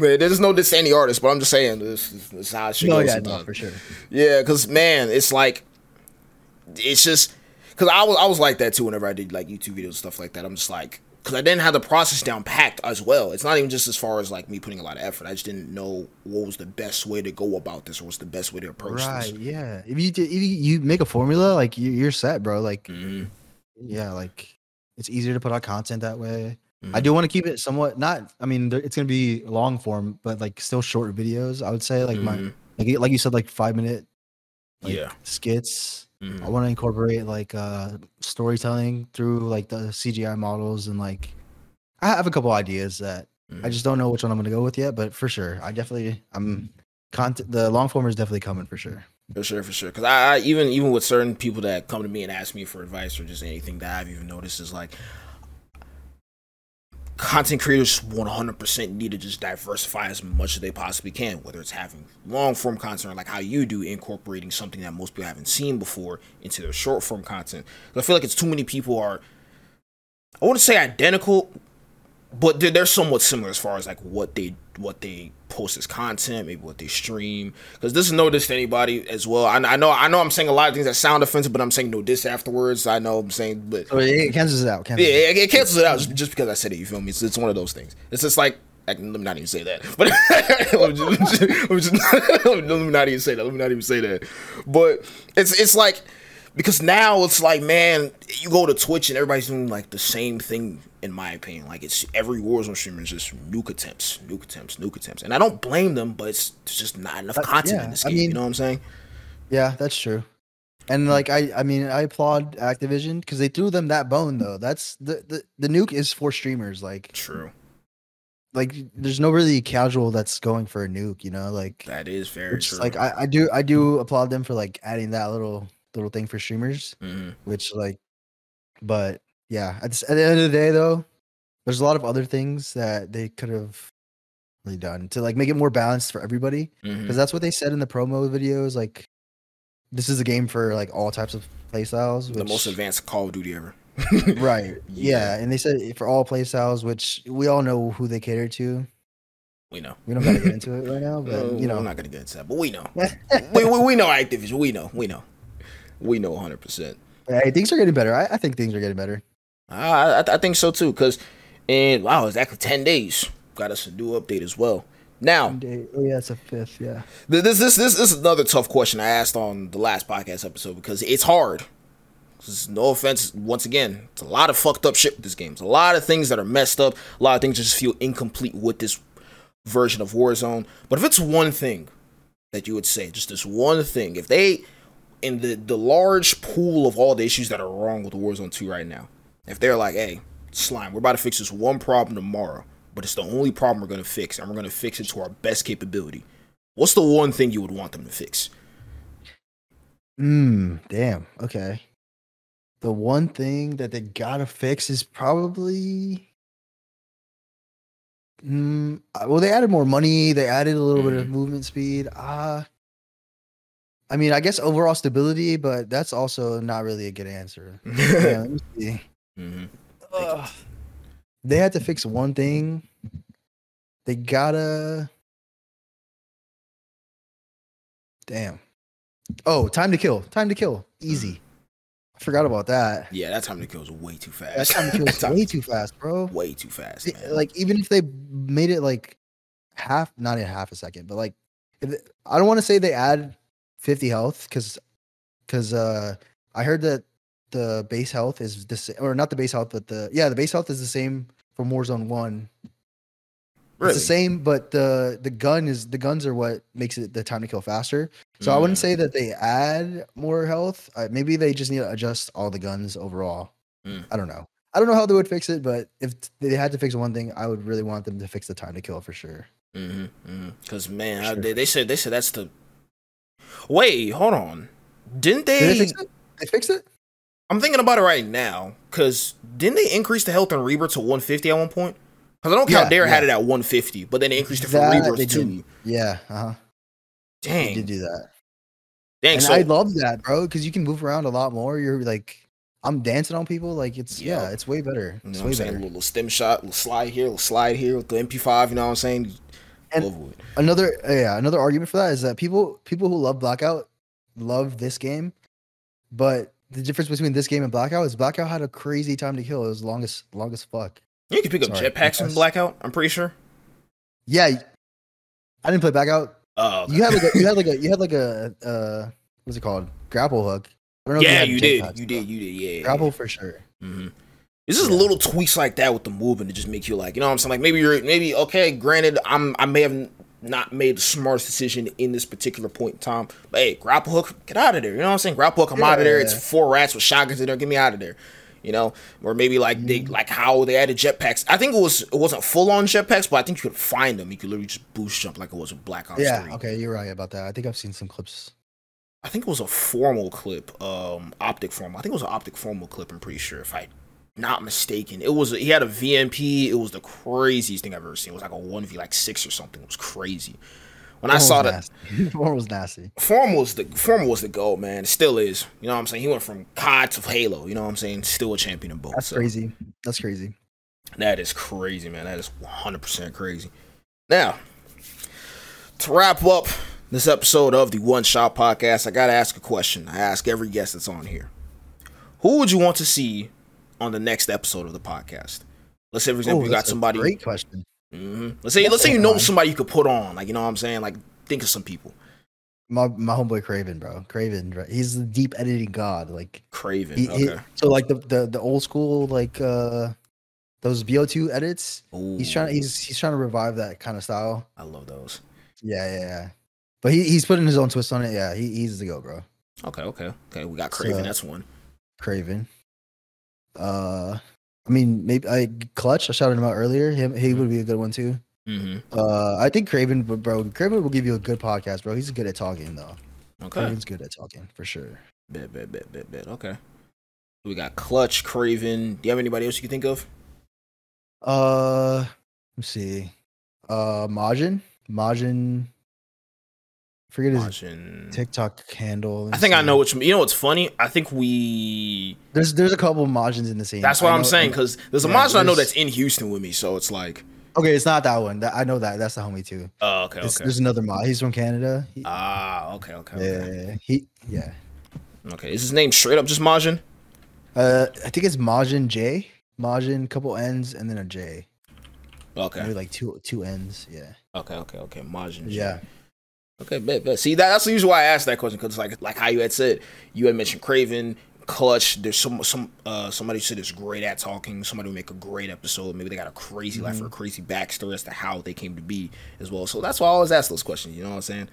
Man, there's no diss any artist, but I'm just saying this, this is how shit No, goes yeah, sometimes. no, for sure. Yeah, because man, it's like it's just because I was I was like that too whenever I did like YouTube videos and stuff like that. I'm just like because I didn't have the process down packed as well. It's not even just as far as like me putting a lot of effort. I just didn't know what was the best way to go about this or what's the best way to approach Right, this. yeah. If you if you, make a formula, like you, you're set, bro. Like hmm yeah, like it's easier to put out content that way. I Mhm. do want to keep it somewhat not. I mean, it's gonna be long form, but like still short videos. I would say like my Mhm. like like you said, like five minute like, Yeah. skits. Mhm. I want to incorporate like uh storytelling through like the CGI models and like I have a couple ideas that I Mhm. just don't know which one I'm gonna go with yet, but for sure, I definitely I'm content. The long form is definitely coming for sure. For sure, for sure. Because I, I even even with certain people that come to me and ask me for advice or just anything that I've even noticed is like content creators 100% need to just diversify as much as they possibly can, whether it's having long form content or like how you do, incorporating something that most people haven't seen before into their short form content. I feel like it's too many people are, I wouldn't say identical, but they're, they're somewhat similar as far as like what they what they post as content, maybe what they stream. Because this is no diss to anybody as well. I, I know I know I'm saying a lot of things that sound offensive, but I'm saying no diss afterwards. I know I'm saying, but So it, cancels it out. Cancels yeah, it it, cancels it out just, just because I said it. You feel me? It's, it's one of those things. It's just like. I can, let me not even say that. But let, me just, let, me just, let, me just, let me not even say that. Let me not even say that. But it's it's like because now it's like, man, you go to Twitch and everybody's doing like the same thing. In my opinion, like it's every Warzone streamer is just nuke attempts, nuke attempts, nuke attempts, and I don't blame them, but it's there's just not enough Uh, content yeah, in this I game. you know what I'm saying? Yeah, that's true. And like I, I mean, I applaud Activision because they threw them that bone though. That's the, the the nuke is for streamers. Like True. like there's no really casual that's going for a nuke. You know, like That is very true. like I, I do I do applaud them for like adding that little little thing for streamers. Mhm. Which like, but yeah, at, the- at the end of the day though, there's a lot of other things that they could have really done to like make it more balanced for everybody because that's what they said in the promo videos. Like, this is a game for like all types of playstyles. the most advanced Call of Duty ever. right? Yeah. Yeah. and they said for all playstyles, which we all know who they cater to. We know. We don't gotta get into it right now, but Uh, you know, I'm not gonna get into that, but we know. we, we, we know Activision. We know. We know. We know 100. percent hey, things are getting better. I, I think things are getting better. I, I I think so too. Cause in wow, exactly 10 days, got us a new update as well. Now, Oh yeah, it's a fifth. Yeah, this this this, this is another tough question I asked on the last podcast episode because it's hard. no offense, once again, it's a lot of fucked up shit with this game. It's a lot of things that are messed up. A lot of things just feel incomplete with this version of Warzone. But if it's one thing that you would say, just this one thing, if they in the the large pool of all the issues that are wrong with Warzone 2 right now, if they're like, hey, slime, we're about to fix this one problem tomorrow, but it's the only problem we're gonna fix, and we're gonna fix it to our best capability. What's the one thing you would want them to fix? Mm, damn. Okay. The one thing that they gotta fix is probably. Mm, well, they added more money. They added a little bit of movement speed. Uh I mean, I guess overall stability, but that's also not really a good answer. Yeah, let me see. hmm Ugh. They had to fix one thing. They gotta. Damn. Oh, time to kill. Time to kill. Easy. I forgot about that. Yeah, that time to kill is way too fast. That time to kill is way too fast, bro. way too fast, man. Like even if they made it like half, not in half a second, but like they- I don't want to say they add 50 health because because uh I heard that the base health is the same, or not the base health, but the yeah the base health is the same from Warzone One. really? It's the same, but the the gun is the guns are what makes it the time to kill faster. So I wouldn't Mm. say that they add more health. Uh, maybe they just need to adjust all the guns overall. Mm. I don't know. I don't know how they would fix it, but if they had to fix one thing, I would really want them to fix the time to kill for sure. Mm-hmm. Because man, For I- they, they said they said that's the. Wait, hold on. Didn't they? Did they fix it? They fixed it? I'm thinking about it right now. Because didn't they increase the health in Reaper to 150 at one point? Because I don't know Yeah, Caldera had it at 150, but then they increased it for That Rebirth they too. Yeah, uh huh. They Dang, did do that, dang. and So I love that, bro, because you can move around a lot more. You're like, I'm dancing on people. Like it's yeah, Yup. it's way better. you know It's way I'm saying? better. A little, little stim shot, little slide here, little slide here with the MP5. You know what I'm saying? And- Over another uh, yeah another argument for that is that people people who love blackout love this game but the difference between this game and blackout is blackout had a crazy time to kill it was long as long as fuck You can pick up Sorry, jetpacks in. Blackout. I'm pretty sure. yeah i didn't play blackout Oh, you had like a you had like a you had like a uh what's it called grapple hook I don't know yeah, had you did. You did. You did. Yeah. yeah, grapple for sure Mm-hmm. It's just Yeah. little tweaks like that with the movement to just make you like, you know what I'm saying? Like maybe you're maybe okay, granted, I'm I may have not made the smartest decision in this particular point in time. But hey, grapple hook, get out of there. You know what I'm saying? Grapple hook, I'm out of there. It's four rats with shotguns in there, get me out of there. You know? Or maybe like they Mm-hmm. like how they added jetpacks. I think it was it wasn't full on jetpacks, but I think you could find them. You could literally just boost jump like it was a Black Ops yeah 3. okay you're right about that i think i've seen some clips I think it was a formal clip, um, OpTic formal. I think it was an OpTic formal clip. I'm pretty sure, if I not mistaken. It was he had a VMP. It was the craziest thing I've ever seen. It was like a one v like six or something. It was crazy. When I saw that. Formal was nasty formal was the formal was the goal, man. It still is. You know what I'm saying? He went from COD to Halo. You know what I'm saying? Still a champion in both. that's so crazy that's crazy That is crazy, man. That is 100 percent crazy. Now, to wrap up this episode of the One Shot Podcast, I gotta ask a question. I ask every guest that's on here. Who would you want to see on the next episode of the podcast? Let's say, for example, Oh, you got somebody. great question Mhm. Let's say, let's say you know somebody you could put on. Like, you know what I'm saying? Like, think of some people. My my homeboy Craven, bro. Craven, right? He's the deep editing god. Like Craven. he, okay. he so like the, the the old school like uh those BO2 edits. He's trying Ooh, he's he's trying to revive that kind of style. I love those. Yeah, yeah, yeah. But he, he's putting his own twist on it. Yeah, he, he's the go, bro. Okay, okay, okay. We got Craven. So- that's one. Craven. Uh, I mean, maybe I Clutch. I shouted him out earlier. Him, he would be a good one too. Mm-hmm. Uh, I think Craven, but bro, Craven will give you a good podcast, bro. He's good at talking though. Okay. Craven's good at talking for sure. Bet, bet, bet, bet, bet. Okay. We got Clutch, Craven. Do you have anybody else you can think of? Uh, let's see. Uh, Majin, Majin. Forget his Watching. TikTok handle. I think I know which. You know what's funny? I think we. There's there's a couple of Majins in the scene. That's what I I'm know- saying because there's a yeah, monster I know that's in Houston with me. So it's like, Okay, it's not that one. That, I know that. That's the homie too. oh, okay, okay. There's another mod. He's from Canada. He- Ah, okay, okay, yeah, okay. he yeah. Okay, is his name straight up just Majin? Uh, I think it's Majin J. Majin, couple N's and then a J. Okay, Maybe like two two N's. Yeah. okay, okay, okay. Majin. J. Yeah. Okay, bet, bet. See, that, that's the reason why I asked that question because, like, like how you had said, you had mentioned Craven, Clutch. There's some, some, uh, somebody said is great at talking. Somebody would make a great episode. Maybe they got a crazy life or a crazy backstory as to how they came to be as well. So that's why I always ask those questions. You know what I'm saying?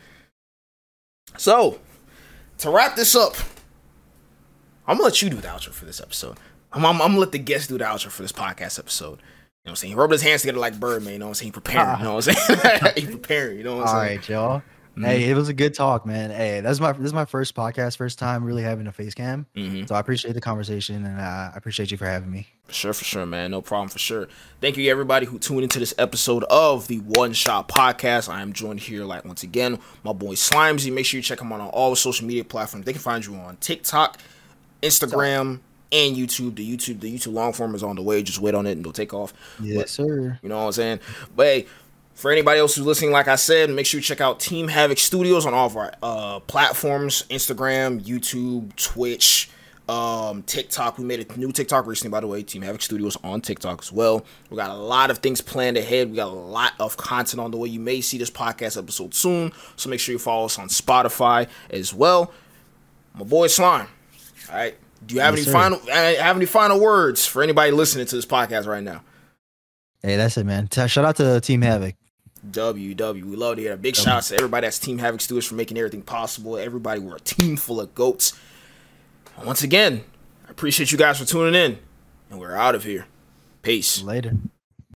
So to wrap this up, I'm gonna let you do the outro for this episode. I'm, I'm, I'm gonna let the guest do the outro for this podcast episode. You know what I'm saying? He rubbed his hands together like Birdman. You know what I'm saying? He preparing. You know what I'm saying? he preparing. You know what I'm All saying? right, y'all. Hey, it was a good talk, man. Hey, that's my this is my first podcast, first time really having a face cam. Mm-hmm. So I appreciate the conversation and uh, I appreciate you for having me. For sure, for sure, man. No problem, for sure. Thank you, everybody who tuned into this episode of the One Shot Podcast. I am joined here, like once again, my boy Slimesy. Make sure you check him out on all the social media platforms. They can find you on TikTok, Instagram, and YouTube. The YouTube, the YouTube long form is on the way. Just wait on it and it'll take off. Yes, sir. You know what I'm saying? But hey, for anybody else who's listening, like I said, make sure you check out Team Havoc Studios on all of our uh, platforms Instagram, YouTube, Twitch, um, TikTok. We made a new TikTok recently, by the way. Team Havoc Studios on TikTok as well. We got a lot of things planned ahead. We got a lot of content on the way. You may see this podcast episode soon. So make sure you follow us on Spotify as well. My boy Slime. All right. Do you have Yes, any sir. final uh, have any final words for anybody listening to this podcast right now? Hey, that's it, man. Shout out to Team Havoc. WW. We love to hear that. Big shout out to everybody that's Team Havoc Studios for making everything possible. Everybody, we're a team full of goats. Once again, I appreciate you guys for tuning in. And we're out of here. Peace. Later.